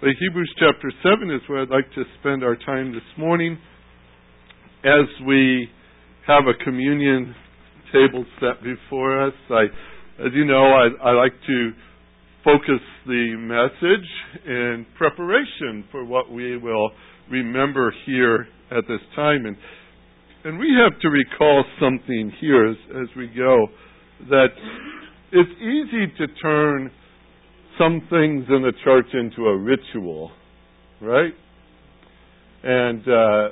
But Hebrews chapter 7 is where I'd like to spend our time this morning as we have a communion table set before us. I, as you know, I, I like to focus the message in preparation for what we will remember here at this time. And, and we have to recall something here as, as we go that it's easy to turn some things in the church into a ritual, right? And uh,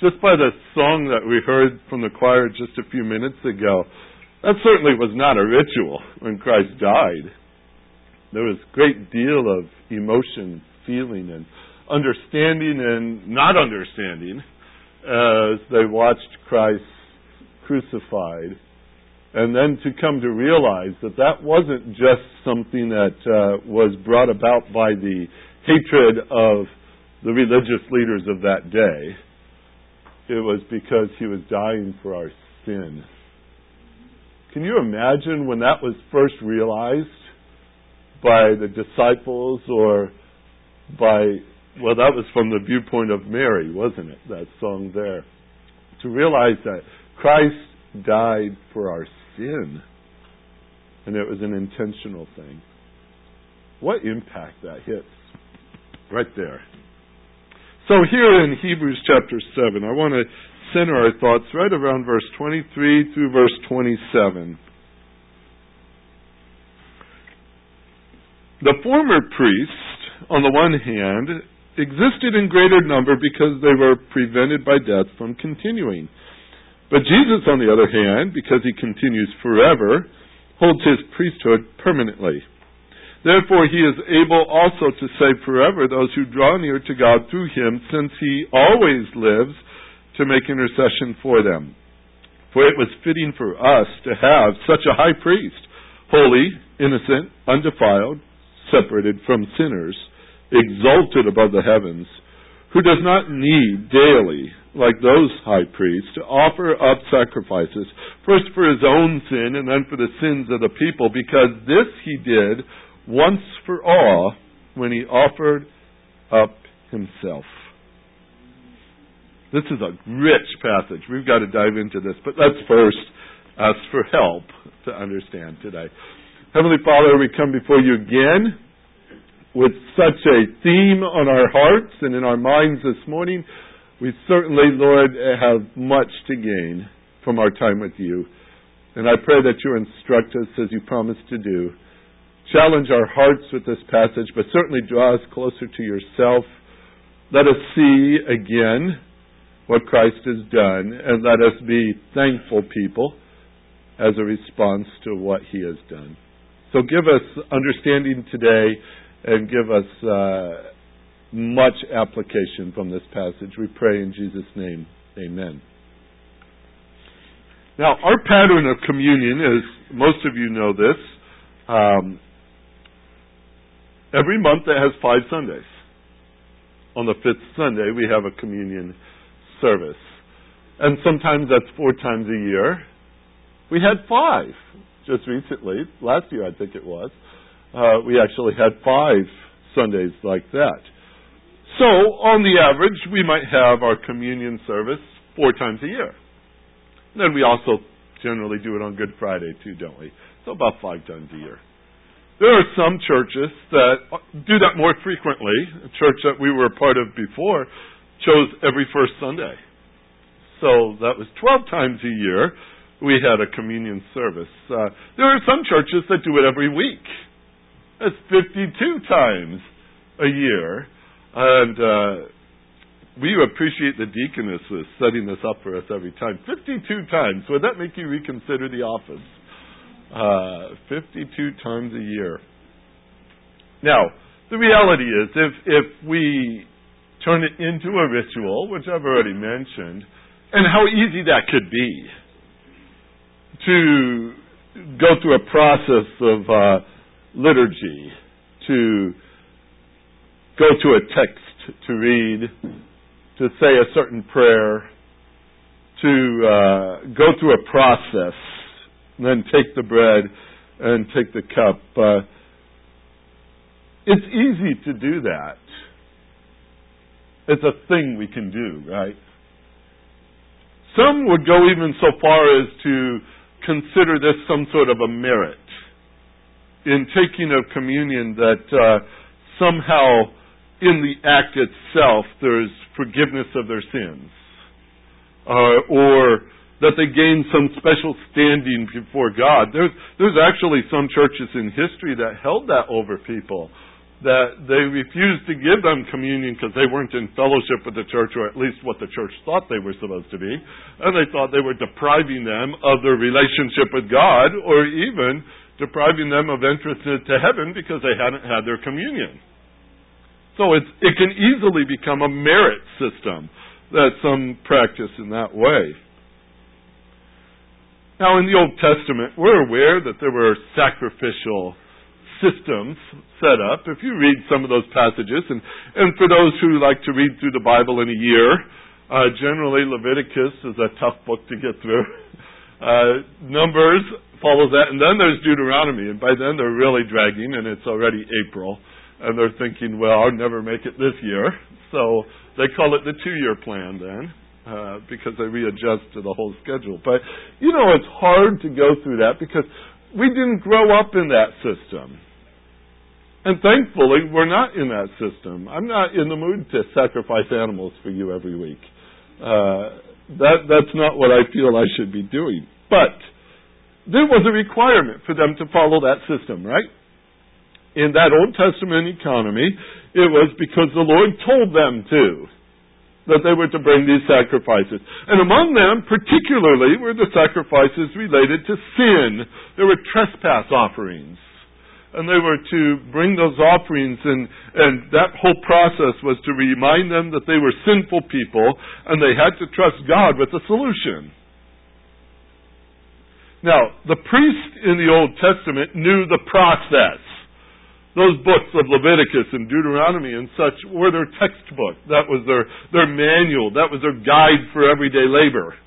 just by the song that we heard from the choir just a few minutes ago, that certainly was not a ritual when Christ died. There was a great deal of emotion, feeling, and understanding and not understanding as they watched Christ crucified and then to come to realize that that wasn't just something that uh, was brought about by the hatred of the religious leaders of that day. It was because he was dying for our sin. Can you imagine when that was first realized by the disciples or by, well, that was from the viewpoint of Mary, wasn't it? That song there. To realize that Christ died for our sin. And it was an intentional thing. What impact that hits right there. So here in Hebrews chapter 7, I want to center our thoughts right around verse 23 through verse 27. The former priests, on the one hand, existed in greater number because they were prevented by death from continuing. But Jesus, on the other hand, because he continues forever, holds his priesthood permanently. Therefore, he is able also to save forever those who draw near to God through him, since he always lives to make intercession for them. For it was fitting for us to have such a high priest, holy, innocent, undefiled, separated from sinners, exalted above the heavens, who does not need daily like those high priests, to offer up sacrifices, first for his own sin and then for the sins of the people, because this he did once for all when he offered up himself. This is a rich passage. We've got to dive into this, but let's first ask for help to understand today. Heavenly Father, we come before you again with such a theme on our hearts and in our minds this morning we certainly, Lord, have much to gain from our time with you. And I pray that you instruct us as you promised to do. Challenge our hearts with this passage, but certainly draw us closer to yourself. Let us see again what Christ has done, and let us be thankful people as a response to what he has done. So give us understanding today and give us uh, much application from this passage. We pray in Jesus' name. Amen. Now, our pattern of communion is, most of you know this, um, every month that has five Sundays. On the fifth Sunday, we have a communion service. And sometimes that's four times a year. We had five just recently. Last year, I think it was. Uh, we actually had five Sundays like that. So, on the average, we might have our communion service four times a year. And then we also generally do it on Good Friday, too, don't we? So, about five times a year. There are some churches that do that more frequently. A church that we were a part of before chose every first Sunday. So, that was 12 times a year we had a communion service. Uh, there are some churches that do it every week. That's 52 times a year. And uh, we appreciate the deaconesses setting this up for us every time. 52 times. Would that make you reconsider the office? Uh, 52 times a year. Now, the reality is, if, if we turn it into a ritual, which I've already mentioned, and how easy that could be to go through a process of uh, liturgy, to go to a text to read, to say a certain prayer, to uh, go through a process, and then take the bread and take the cup. Uh, it's easy to do that. It's a thing we can do, right? Some would go even so far as to consider this some sort of a merit in taking of communion that uh, somehow in the act itself there's forgiveness of their sins. Uh, or that they gain some special standing before God. There's, there's actually some churches in history that held that over people. That they refused to give them communion because they weren't in fellowship with the church, or at least what the church thought they were supposed to be. And they thought they were depriving them of their relationship with God, or even depriving them of entrance into heaven because they hadn't had their communion. So it, it can easily become a merit system that some practice in that way. Now, in the Old Testament, we're aware that there were sacrificial systems set up. If you read some of those passages, and, and for those who like to read through the Bible in a year, uh, generally Leviticus is a tough book to get through. Uh, Numbers follows that, and then there's Deuteronomy, and by then they're really dragging, and it's already April, and they're thinking, well, I'll never make it this year, so they call it the two-year plan then uh, because they readjust to the whole schedule. But you know, it's hard to go through that because we didn't grow up in that system. And thankfully, we're not in that system. I'm not in the mood to sacrifice animals for you every week. Uh, that that's not what I feel I should be doing. But there was a requirement for them to follow that system, right? In that Old Testament economy, it was because the Lord told them to that they were to bring these sacrifices. And among them, particularly, were the sacrifices related to sin. There were trespass offerings. And they were to bring those offerings, and, and that whole process was to remind them that they were sinful people, and they had to trust God with the solution. Now, the priest in the Old Testament knew the process. Those books of Leviticus and Deuteronomy and such were their textbook. That was their, their manual. That was their guide for everyday labor.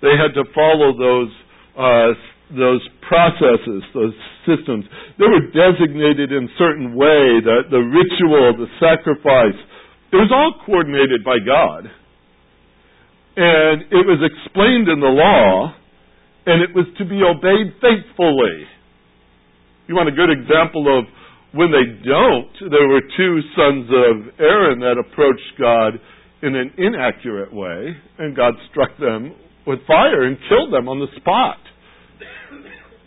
They had to follow those, uh, those processes, those systems. They were designated in certain way, the, the ritual, the sacrifice. It was all coordinated by God. And it was explained in the law, and it was to be obeyed faithfully. You want a good example of when they don't, there were two sons of Aaron that approached God in an inaccurate way, and God struck them with fire and killed them on the spot.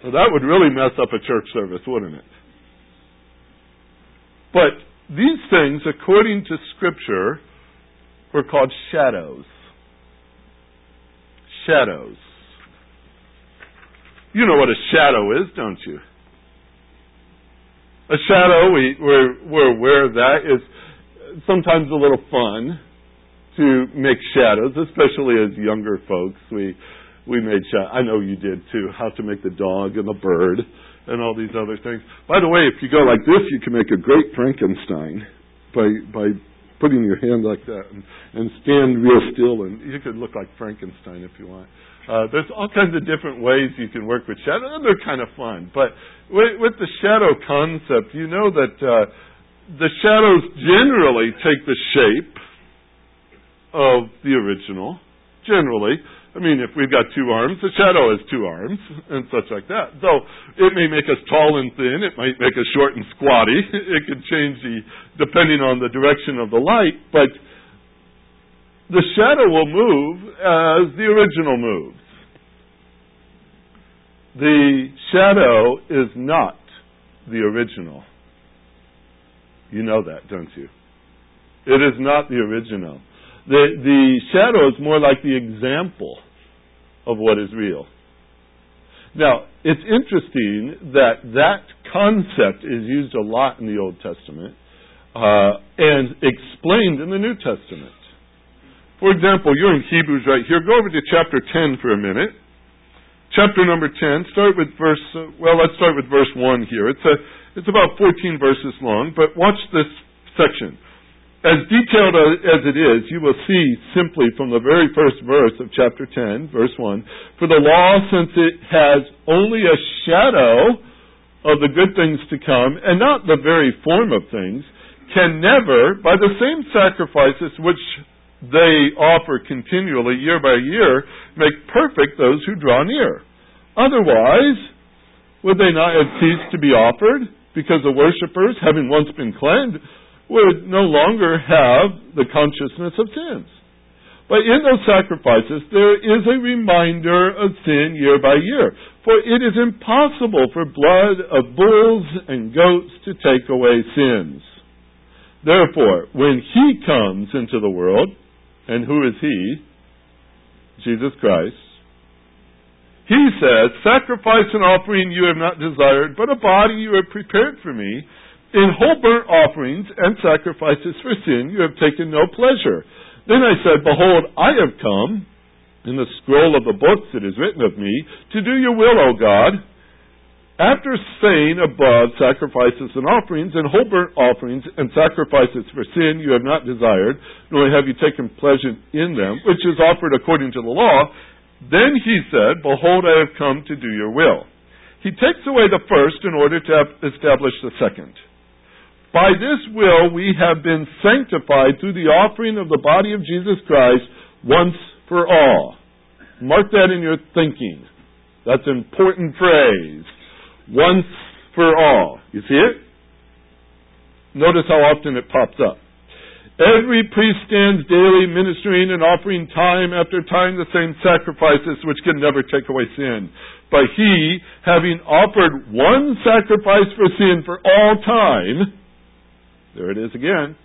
So that would really mess up a church service, wouldn't it? But these things, according to Scripture, were called shadows. Shadows. You know what a shadow is, don't you? A shadow, we, we're, we're aware of that, is sometimes a little fun to make shadows, especially as younger folks. We, we made shadows. I know you did too, how to make the dog and the bird and all these other things. By the way, if you go like this, you can make a great Frankenstein by, by putting your hand like that and, and stand real still, and you could look like Frankenstein if you want. Uh, there's all kinds of different ways you can work with shadow, and they're kind of fun. But with, with the shadow concept, you know that uh, the shadows generally take the shape of the original. Generally, I mean, if we've got two arms, the shadow has two arms, and such like that. Though it may make us tall and thin, it might make us short and squatty. It could change the depending on the direction of the light, but the shadow will move as the original moves. The shadow is not the original. You know that, don't you? It is not the original. The, the shadow is more like the example of what is real. Now, it's interesting that that concept is used a lot in the Old Testament uh, and explained in the New Testament. For example, you're in Hebrews right here. Go over to chapter 10 for a minute. Chapter number 10, start with verse, uh, well, let's start with verse 1 here. It's, a, it's about 14 verses long, but watch this section. As detailed as it is, you will see simply from the very first verse of chapter 10, verse 1, for the law, since it has only a shadow of the good things to come, and not the very form of things, can never, by the same sacrifices which they offer continually year by year, make perfect those who draw near. Otherwise, would they not have ceased to be offered? Because the worshippers, having once been cleansed, would no longer have the consciousness of sins. But in those sacrifices, there is a reminder of sin year by year. For it is impossible for blood of bulls and goats to take away sins. Therefore, when He comes into the world, and who is He? Jesus Christ. He says, Sacrifice and offering you have not desired, but a body you have prepared for me. In whole burnt offerings and sacrifices for sin you have taken no pleasure. Then I said, Behold, I have come. In the scroll of the books it is written of me, to do your will, O God. After saying above sacrifices and offerings and whole burnt offerings and sacrifices for sin you have not desired, nor have you taken pleasure in them, which is offered according to the law, then he said, Behold, I have come to do your will. He takes away the first in order to establish the second. By this will we have been sanctified through the offering of the body of Jesus Christ once for all. Mark that in your thinking. That's an important phrase once for all. You see it? Notice how often it pops up. Every priest stands daily ministering and offering time after time the same sacrifices which can never take away sin. But he, having offered one sacrifice for sin for all time, there it is again,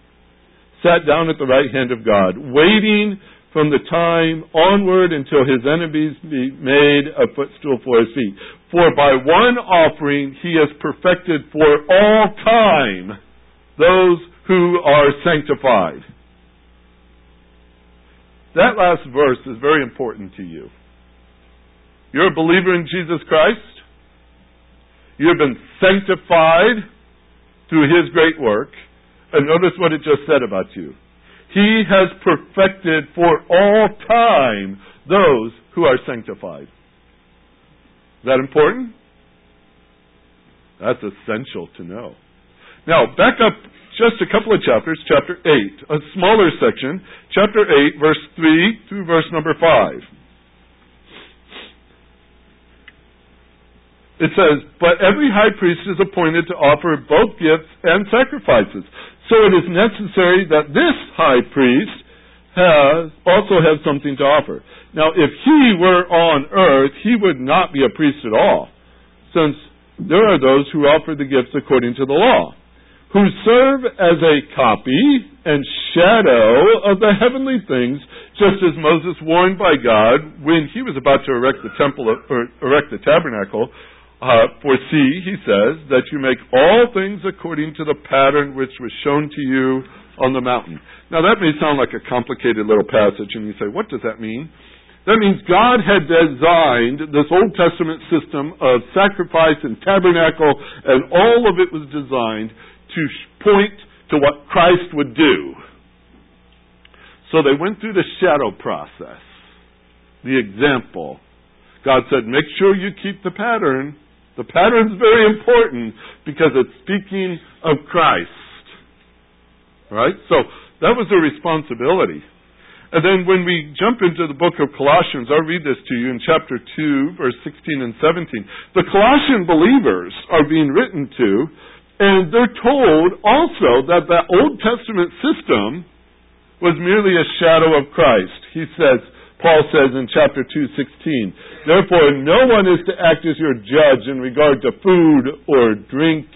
sat down at the right hand of God, waiting from the time onward until his enemies be made a footstool for his feet. For by one offering he has perfected for all time those who are sanctified. That last verse is very important to you. You're a believer in Jesus Christ. You have been sanctified through his great work. And notice what it just said about you. He has perfected for all time those who are sanctified. Is that important? That's essential to know. Now, back up just a couple of chapters, chapter 8, a smaller section, chapter 8, verse 3 through verse number 5. It says, But every high priest is appointed to offer both gifts and sacrifices. So it is necessary that this high priest has also has something to offer. Now, if he were on earth, he would not be a priest at all, since there are those who offer the gifts according to the law, who serve as a copy and shadow of the heavenly things, just as Moses warned by God when he was about to erect the temple or erect the tabernacle uh, he says, that you make all things according to the pattern which was shown to you on the mountain. Now that may sound like a complicated little passage, and you say, what does that mean? That means God had designed this Old Testament system of sacrifice and tabernacle, and all of it was designed to point to what Christ would do. So they went through the shadow process, the example. God said, make sure you keep the pattern the pattern's very important because it's speaking of Christ. Right? So that was a responsibility. And then when we jump into the book of Colossians, I'll read this to you in chapter 2, verse 16 and 17. The Colossian believers are being written to, and they're told also that that Old Testament system was merely a shadow of Christ. He says, Paul says in chapter 2:16, "Therefore no one is to act as your judge in regard to food or drink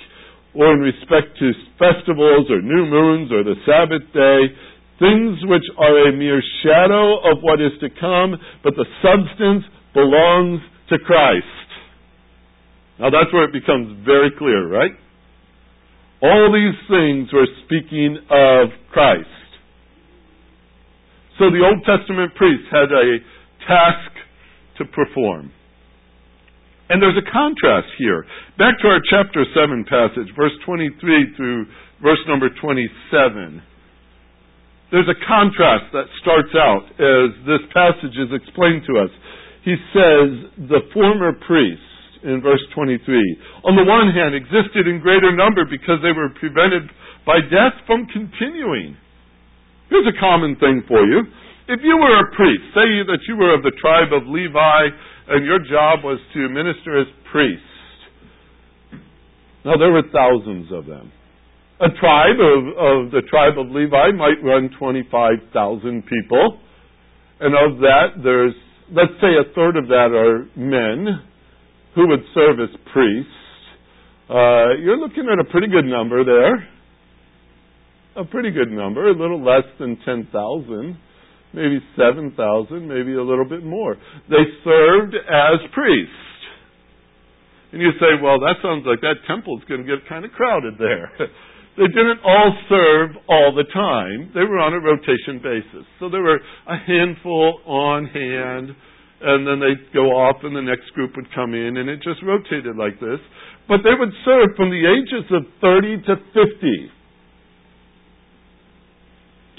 or in respect to festivals or new moons or the Sabbath day, things which are a mere shadow of what is to come, but the substance belongs to Christ." Now that's where it becomes very clear, right? All these things were speaking of Christ. So the Old Testament priests had a task to perform. And there's a contrast here. Back to our chapter 7 passage, verse 23 through verse number 27. There's a contrast that starts out as this passage is explained to us. He says, the former priests, in verse 23. On the one hand, existed in greater number because they were prevented by death from continuing. Here's a common thing for you. If you were a priest, say that you were of the tribe of Levi and your job was to minister as priest. Now there were thousands of them. A tribe of, of the tribe of Levi might run 25,000 people. And of that, there's, let's say a third of that are men who would serve as priests. Uh, you're looking at a pretty good number there. A pretty good number, a little less than 10,000 maybe 7,000, maybe a little bit more. They served as priests. And you say, well, that sounds like that temple's going to get kind of crowded there. they didn't all serve all the time. They were on a rotation basis. So there were a handful on hand, and then they'd go off, and the next group would come in, and it just rotated like this. But they would serve from the ages of 30 to 50.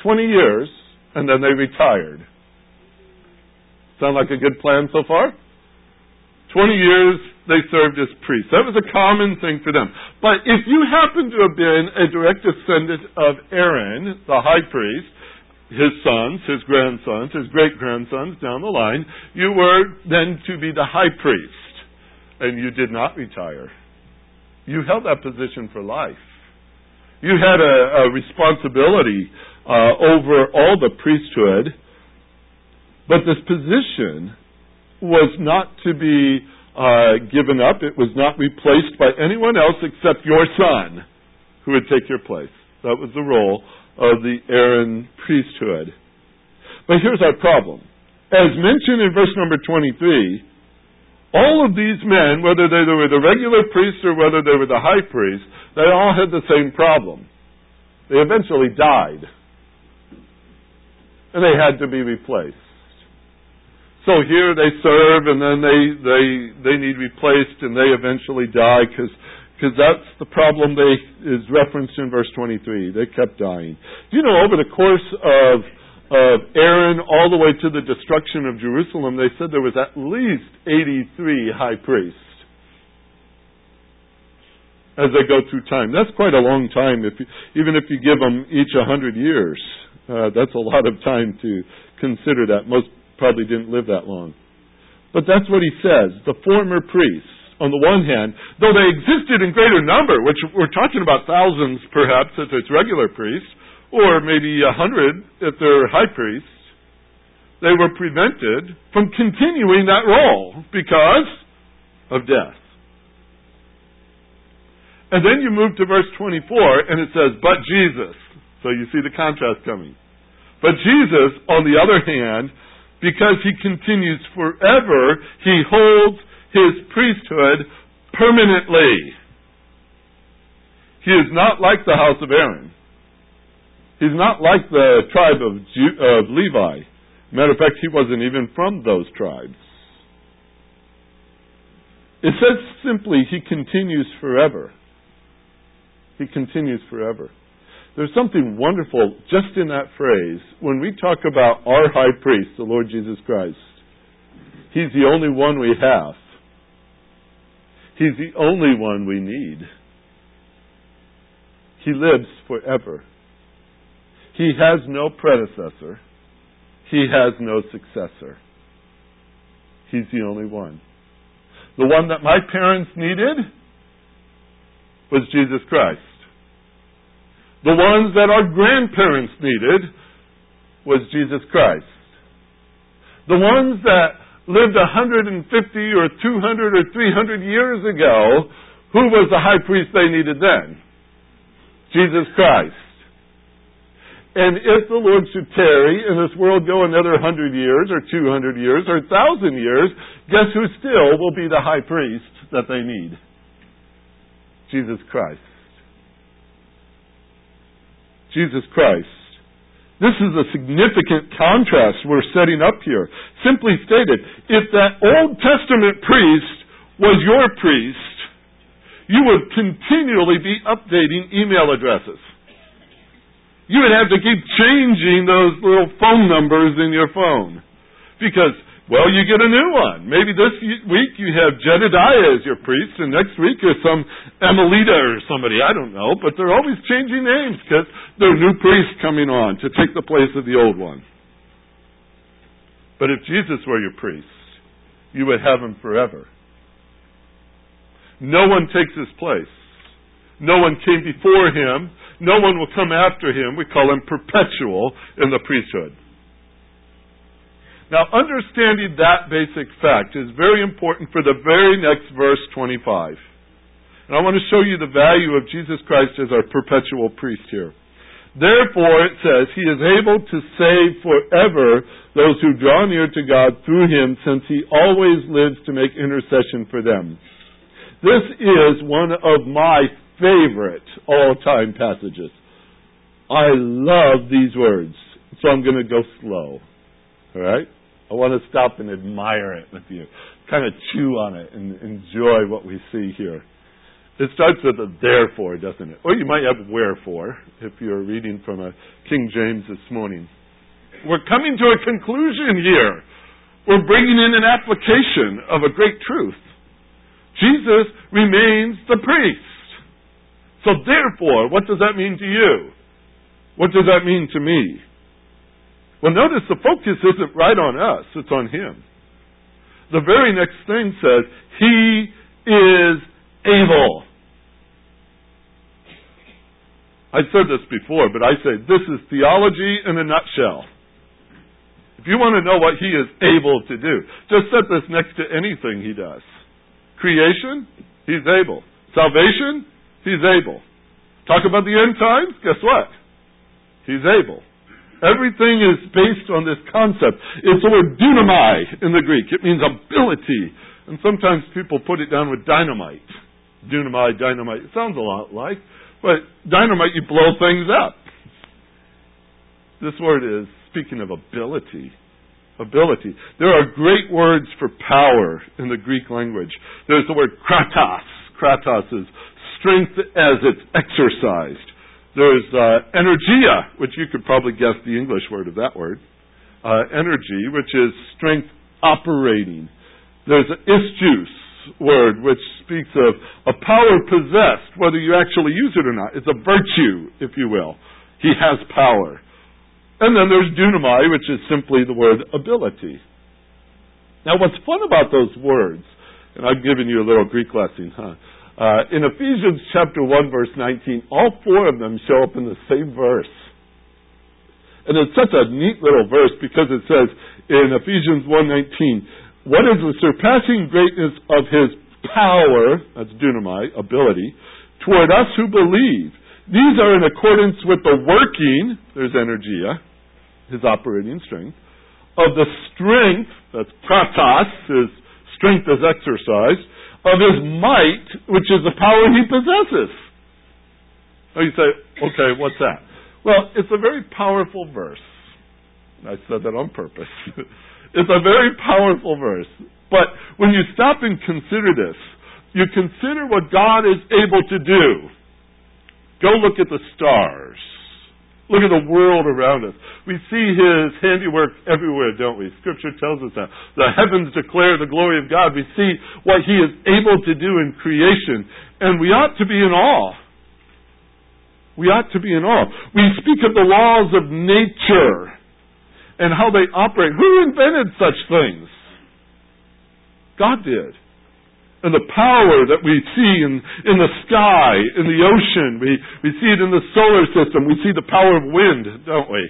20 years and then they retired. Sound like a good plan so far? 20 years they served as priests. That was a common thing for them. But if you happen to have been a direct descendant of Aaron, the high priest, his sons, his grandsons, his great grandsons down the line, you were then to be the high priest. And you did not retire. You held that position for life. You had a, a responsibility uh, over all the priesthood, but this position was not to be uh, given up. It was not replaced by anyone else except your son, who would take your place. That was the role of the Aaron priesthood. But here's our problem. As mentioned in verse number 23, all of these men, whether they were the regular priests or whether they were the high priests, they all had the same problem. They eventually died and they had to be replaced. So here they serve, and then they they they need replaced, and they eventually die because because that's the problem they is referenced in verse 23. They kept dying. You know over the course of of Aaron all the way to the destruction of Jerusalem, they said there was at least 83 high priests as they go through time. That's quite a long time, if you, even if you give them each a hundred years. Uh, that's a lot of time to consider that. Most probably didn't live that long. But that's what he says. The former priests, on the one hand, though they existed in greater number, which we're talking about thousands perhaps if it's regular priests, or maybe a hundred if they're high priests, they were prevented from continuing that role because of death. And then you move to verse 24 and it says, But Jesus. So you see the contrast coming. But Jesus, on the other hand, because he continues forever, he holds his priesthood permanently. He is not like the house of Aaron. He's not like the tribe of, Ju- of Levi. Matter of fact, he wasn't even from those tribes. It says simply, he continues forever. He continues forever. There's something wonderful just in that phrase. When we talk about our high priest, the Lord Jesus Christ, He's the only one we have. He's the only one we need. He lives forever. He has no predecessor. He has no successor. He's the only one. The one that my parents needed was Jesus Christ. The ones that our grandparents needed was Jesus Christ. The ones that lived 150 or 200 or 300 years ago, who was the high priest they needed then? Jesus Christ. And if the Lord should tarry and this world go another 100 years or 200 years or 1,000 years, guess who still will be the high priest that they need? Jesus Christ. Jesus Christ. This is a significant contrast we're setting up here. Simply stated, if that Old Testament priest was your priest, you would continually be updating email addresses. You would have to keep changing those little phone numbers in your phone. Because Well, you get a new one. Maybe this week you have Jedediah as your priest, and next week there's some Amelita or somebody. I don't know, but they're always changing names because there are new priests coming on to take the place of the old one. But if Jesus were your priest, you would have him forever. No one takes his place. No one came before him. No one will come after him. We call him perpetual in the priesthood. Now, understanding that basic fact is very important for the very next verse 25. And I want to show you the value of Jesus Christ as our perpetual priest here. Therefore, it says, He is able to save forever those who draw near to God through Him, since He always lives to make intercession for them. This is one of my favorite all time passages. I love these words, so I'm going to go slow. All right? I want to stop and admire it with you, kind of chew on it and enjoy what we see here. It starts with a therefore, doesn't it? Or you might have wherefore if you're reading from a King James this morning. We're coming to a conclusion here. We're bringing in an application of a great truth. Jesus remains the priest. So therefore, what does that mean to you? What does that mean to me? Well, notice the focus isn't right on us, it's on Him. The very next thing says, He is able. I've said this before, but I say this is theology in a nutshell. If you want to know what He is able to do, just set this next to anything He does. Creation, He's able. Salvation, He's able. Talk about the end times, guess what? He's able. Everything is based on this concept. It's the word dunamai in the Greek. It means ability. And sometimes people put it down with dynamite. Dunamai, dynamite. It sounds a lot like, but dynamite, you blow things up. This word is speaking of ability. Ability. There are great words for power in the Greek language. There's the word kratos. Kratos is strength as it's exercised. There's uh, energia, which you could probably guess the English word of that word. Uh, energy, which is strength operating. There's ischus word, which speaks of a power possessed, whether you actually use it or not. It's a virtue, if you will. He has power. And then there's dunamai, which is simply the word ability. Now, what's fun about those words, and I've given you a little Greek lesson, huh? Uh, in Ephesians chapter 1 verse 19, all four of them show up in the same verse. And it's such a neat little verse because it says in Ephesians 1:19, "What is the surpassing greatness of his power, that's dunamai, ability, toward us who believe? These are in accordance with the working, there's energia, his operating strength, of the strength, that's kratos, his strength is exercised, of his might, which is the power he possesses. Oh, you say, okay, what's that? Well, it's a very powerful verse. I said that on purpose. it's a very powerful verse. But when you stop and consider this, you consider what God is able to do. Go look at the stars. Look at the world around us. We see His handiwork everywhere, don't we? Scripture tells us that. The heavens declare the glory of God. We see what He is able to do in creation. And we ought to be in awe. We ought to be in awe. We speak of the laws of nature and how they operate. Who invented such things? God did and the power that we see in, in the sky, in the ocean. We, we see it in the solar system. We see the power of wind, don't we?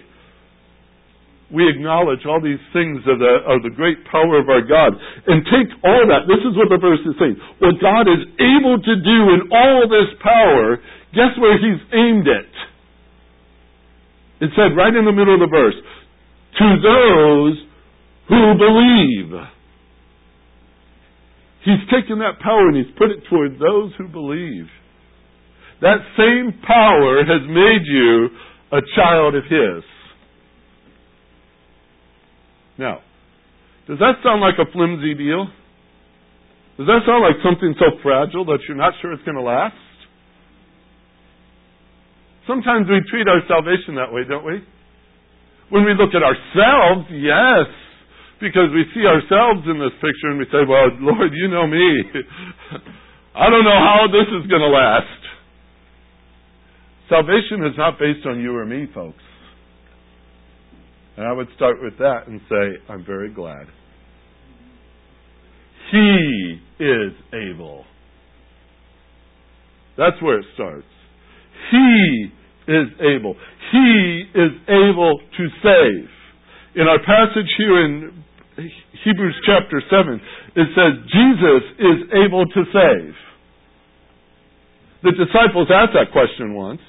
We acknowledge all these things of the, of the great power of our God. And take all that. This is what the verse is saying. What God is able to do in all this power, guess where He's aimed it? It said right in the middle of the verse, to those who believe. He's taken that power and he's put it toward those who believe. That same power has made you a child of His. Now, does that sound like a flimsy deal? Does that sound like something so fragile that you're not sure it's going to last? Sometimes we treat our salvation that way, don't we? When we look at ourselves, yes, because we see ourselves in this picture and we say, well, Lord, you know me. I don't know how this is going to last. Salvation is not based on you or me, folks. And I would start with that and say, I'm very glad. He is able. That's where it starts. He is able. He is able to save. In our passage here in Hebrews chapter 7, it says, Jesus is able to save. The disciples asked that question once.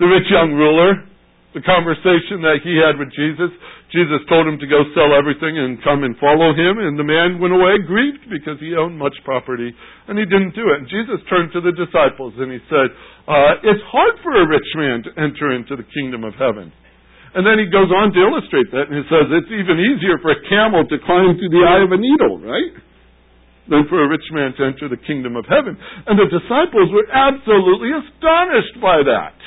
The rich young ruler, the conversation that he had with Jesus, Jesus told him to go sell everything and come and follow him, and the man went away grieved because he owned much property, and he didn't do it. And Jesus turned to the disciples and he said, uh, It's hard for a rich man to enter into the kingdom of heaven. And then he goes on to illustrate that, and he says it's even easier for a camel to climb through the eye of a needle, right? Than for a rich man to enter the kingdom of heaven. And the disciples were absolutely astonished by that.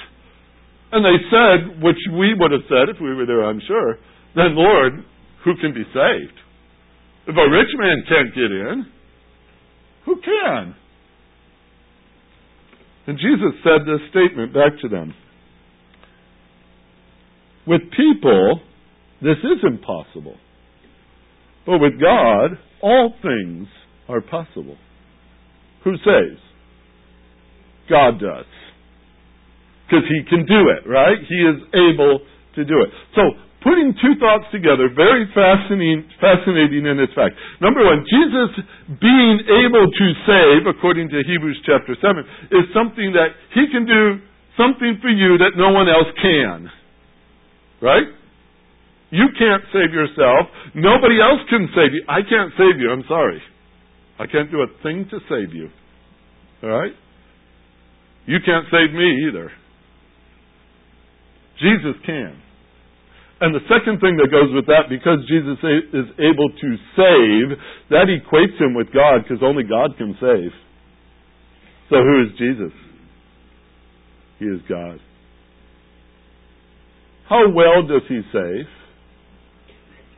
And they said, which we would have said if we were there, I'm sure, then Lord, who can be saved? If a rich man can't get in, who can? And Jesus said this statement back to them. With people, this is impossible. But with God, all things are possible. Who says? God does. Because He can do it, right? He is able to do it. So, putting two thoughts together, very fascinating, fascinating in its fact. Number one, Jesus being able to save, according to Hebrews chapter 7, is something that He can do something for you that no one else can. Right? You can't save yourself. Nobody else can save you. I can't save you. I'm sorry. I can't do a thing to save you. All right? You can't save me either. Jesus can. And the second thing that goes with that, because Jesus is able to save, that equates him with God, because only God can save. So who is Jesus? He is God. How well does he save?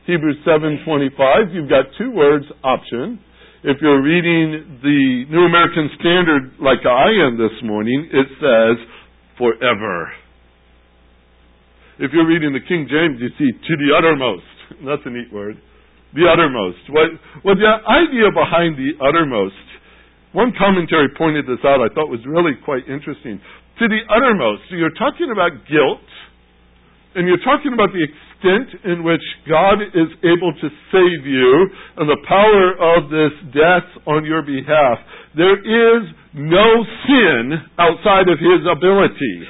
Hebrews 7:25, you've got two words option. If you're reading the New American Standard like I am this morning, it says forever. If you're reading the King James, you see to the uttermost. That's a neat word. The uttermost. What, well, the idea behind the uttermost, one commentary pointed this out I thought was really quite interesting. To the uttermost. So you're talking about guilt, and you're talking about the extent in which God is able to save you and the power of this death on your behalf. There is no sin outside of His ability.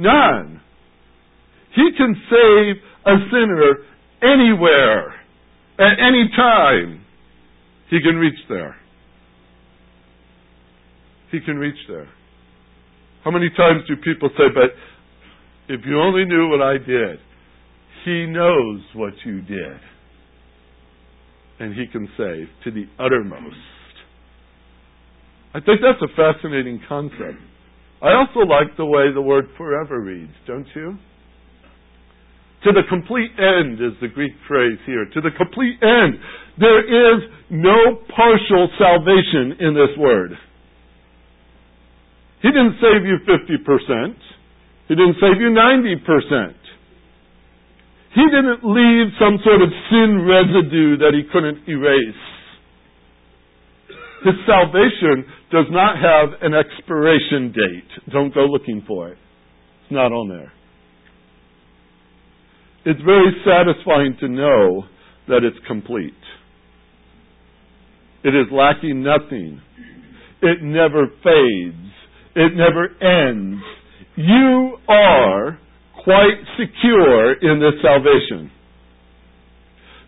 None. He can save a sinner anywhere, at any time. He can reach there. He can reach there. How many times do people say, but if you only knew what I did, He knows what you did. And He can save to the uttermost. I think that's a fascinating concept. I also like the way the word forever reads, don't you? To the complete end is the Greek phrase here. To the complete end. There is no partial salvation in this word. He didn't save you 50%. He didn't save you 90%. He didn't leave some sort of sin residue that he couldn't erase. His salvation does not have an expiration date. Don't go looking for it. It's not on there. It's very satisfying to know that it's complete. It is lacking nothing. It never fades. It never ends you are quite secure in this salvation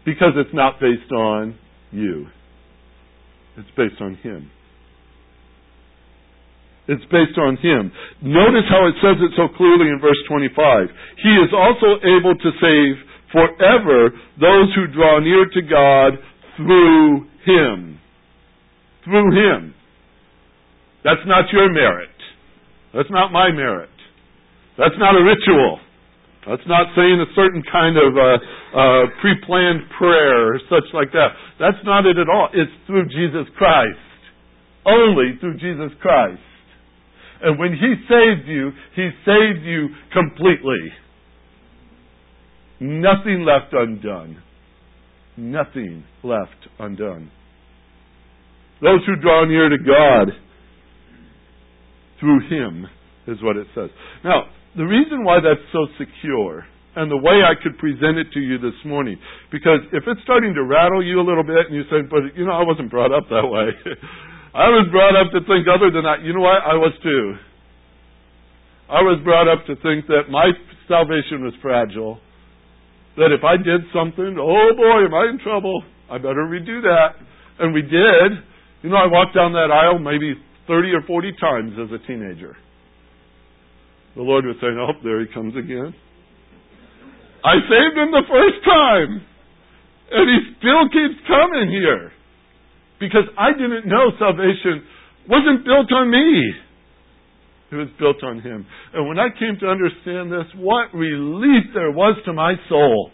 because it's not based on you. It's based on Him. It's based on Him. Notice how it says it so clearly in verse 25. He is also able to save forever those who draw near to God through Him. Through Him. That's not your merit. That's not my merit. That's not a ritual. That's not saying a certain kind of uh, uh, pre-planned prayer or such like that. That's not it at all. It's through Jesus Christ. Only through Jesus Christ. And when He saved you, He saved you completely. Nothing left undone. Nothing left undone. Those who draw near to God through Him is what it says. Now, the reason why that's so secure and the way I could present it to you this morning, because if it's starting to rattle you a little bit and you say, but you know, I wasn't brought up that way. I was brought up to think other than that. You know what? I was too. I was brought up to think that my salvation was fragile. That if I did something, oh boy, am I in trouble. I better redo that. And we did. You know, I walked down that aisle maybe 30 or 40 times as a teenager. The Lord would say, Oh, there he comes again. I saved him the first time. And he still keeps coming here. Because I didn't know salvation wasn't built on me. It was built on him. And when I came to understand this, what relief there was to my soul.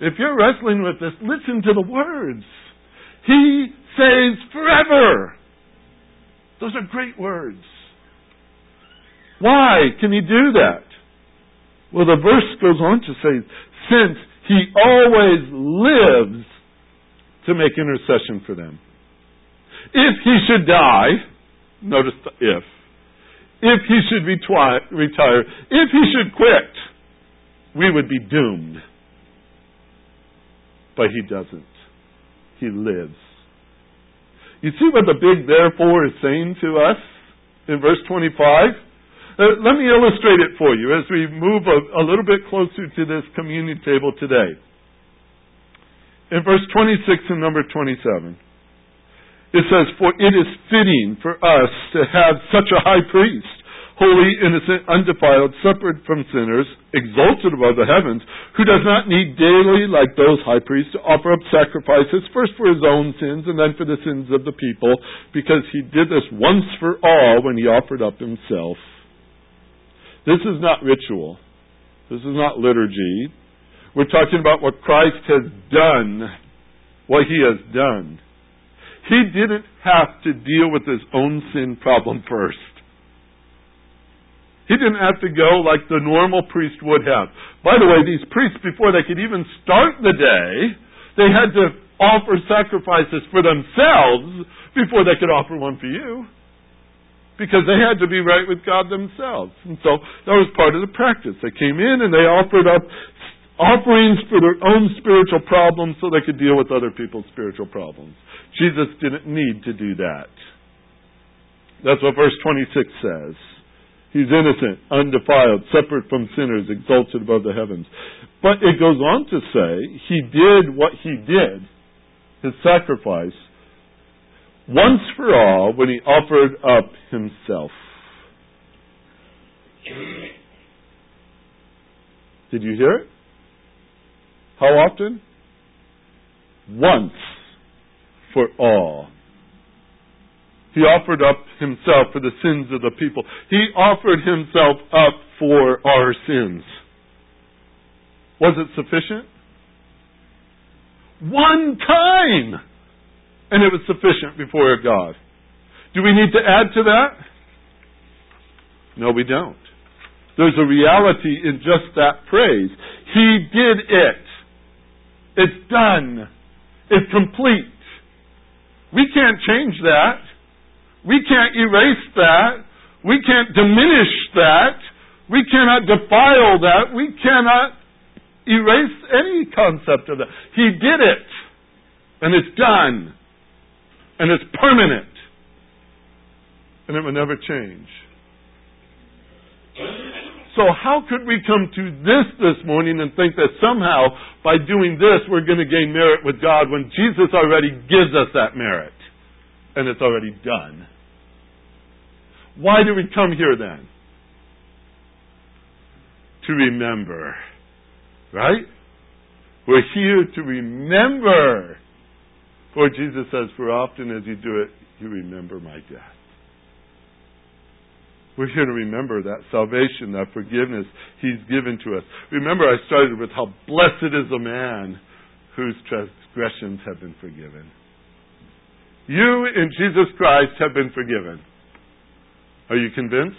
If you're wrestling with this, listen to the words. He saves forever. Those are great words. Why can he do that? Well, the verse goes on to say, since he always lives to make intercession for them. If he should die, notice the if, if he should retwi- retire, if he should quit, we would be doomed. But he doesn't. He lives. You see what the big therefore is saying to us in verse 25? Uh, let me illustrate it for you as we move a, a little bit closer to this communion table today. In verse 26 and number 27, it says, For it is fitting for us to have such a high priest, holy, innocent, undefiled, separate from sinners, exalted above the heavens, who does not need daily, like those high priests, to offer up sacrifices, first for his own sins and then for the sins of the people, because he did this once for all when he offered up himself. This is not ritual. This is not liturgy. We're talking about what Christ has done, what he has done. He didn't have to deal with his own sin problem first. He didn't have to go like the normal priest would have. By the way, these priests, before they could even start the day, they had to offer sacrifices for themselves before they could offer one for you because they had to be right with God themselves. And so that was part of the practice. They came in and they offered up offerings for their own spiritual problems so they could deal with other people's spiritual problems. Jesus didn't need to do that. That's what verse 26 says. He's innocent, undefiled, separate from sinners, exalted above the heavens. But it goes on to say, he did what he did, his sacrifice, once for all when he offered up himself. Did you hear it? How often? Once for all. He offered up himself for the sins of the people. He offered himself up for our sins. Was it sufficient? One time! And it was sufficient before God. Do we need to add to that? No, we don't. There's a reality in just that phrase. He did it. It's done. It's complete. We can't change that. We can't erase that. We can't diminish that. We cannot defile that. We cannot erase any concept of that. He did it. And it's done and it's permanent. And it will never change. So how could we come to this this morning and think that somehow by doing this we're going to gain merit with God when Jesus already gives us that merit and it's already done? Why do we come here then? To remember. Right? We're here to remember for Jesus says, For often as you do it, you remember my death. We're here to remember that salvation, that forgiveness He's given to us. Remember, I started with how blessed is a man whose transgressions have been forgiven. You in Jesus Christ have been forgiven. Are you convinced?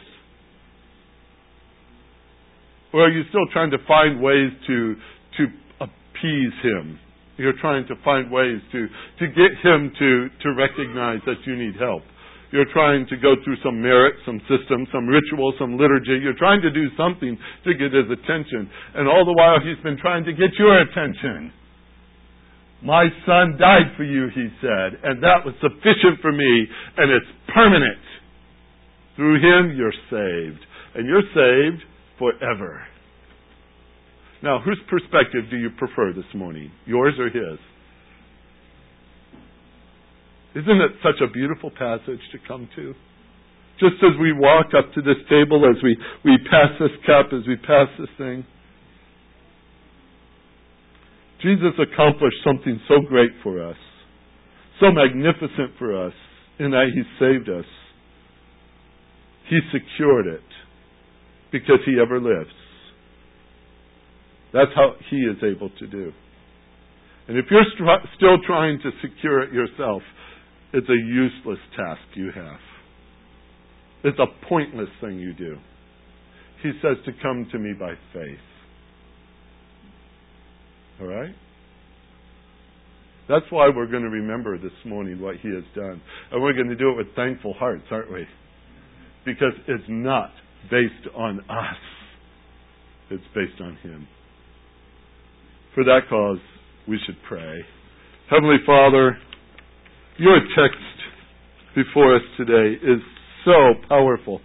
Or are you still trying to find ways to, to appease Him? You're trying to find ways to, to get Him to, to recognize that you need help. You're trying to go through some merit, some system, some ritual, some liturgy. You're trying to do something to get His attention. And all the while, He's been trying to get your attention. My son died for you, he said, and that was sufficient for me, and it's permanent. Through him, you're saved. And you're saved forever. Now, whose perspective do you prefer this morning? Yours or his? Isn't it such a beautiful passage to come to? Just as we walk up to this table, as we, we pass this cup, as we pass this thing, Jesus accomplished something so great for us, so magnificent for us, in that He saved us. He secured it because He ever lives. That's how He is able to do. And if you're still trying to secure it yourself, it's a useless task you have. It's a pointless thing you do. He says to come to me by faith. All right? That's why we're going to remember this morning what He has done. And we're going to do it with thankful hearts, aren't we? Because it's not based on us, it's based on Him. For that cause, we should pray. Heavenly Father, your text before us today is so powerful,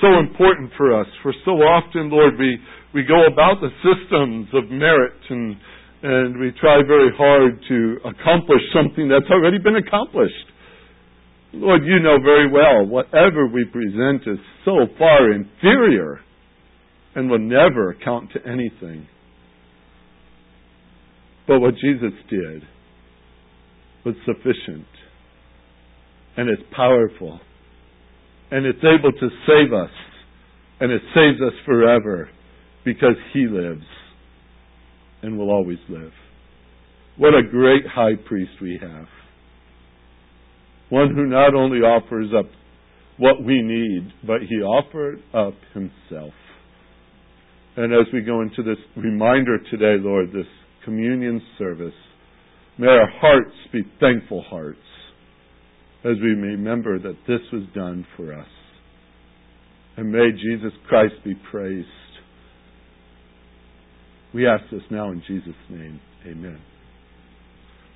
so important for us. For so often, Lord, we, we go about the systems of merit and and we try very hard to accomplish something that's already been accomplished. Lord, you know very well whatever we present is so far inferior and will never count to anything. But what Jesus did was sufficient and it's powerful and it's able to save us and it saves us forever because He lives and will always live. What a great high priest we have. One who not only offers up what we need, but he offered up himself. And as we go into this reminder today, Lord, this communion service, may our hearts be thankful hearts as we remember that this was done for us. And may Jesus Christ be praised we ask this now in Jesus' name. Amen.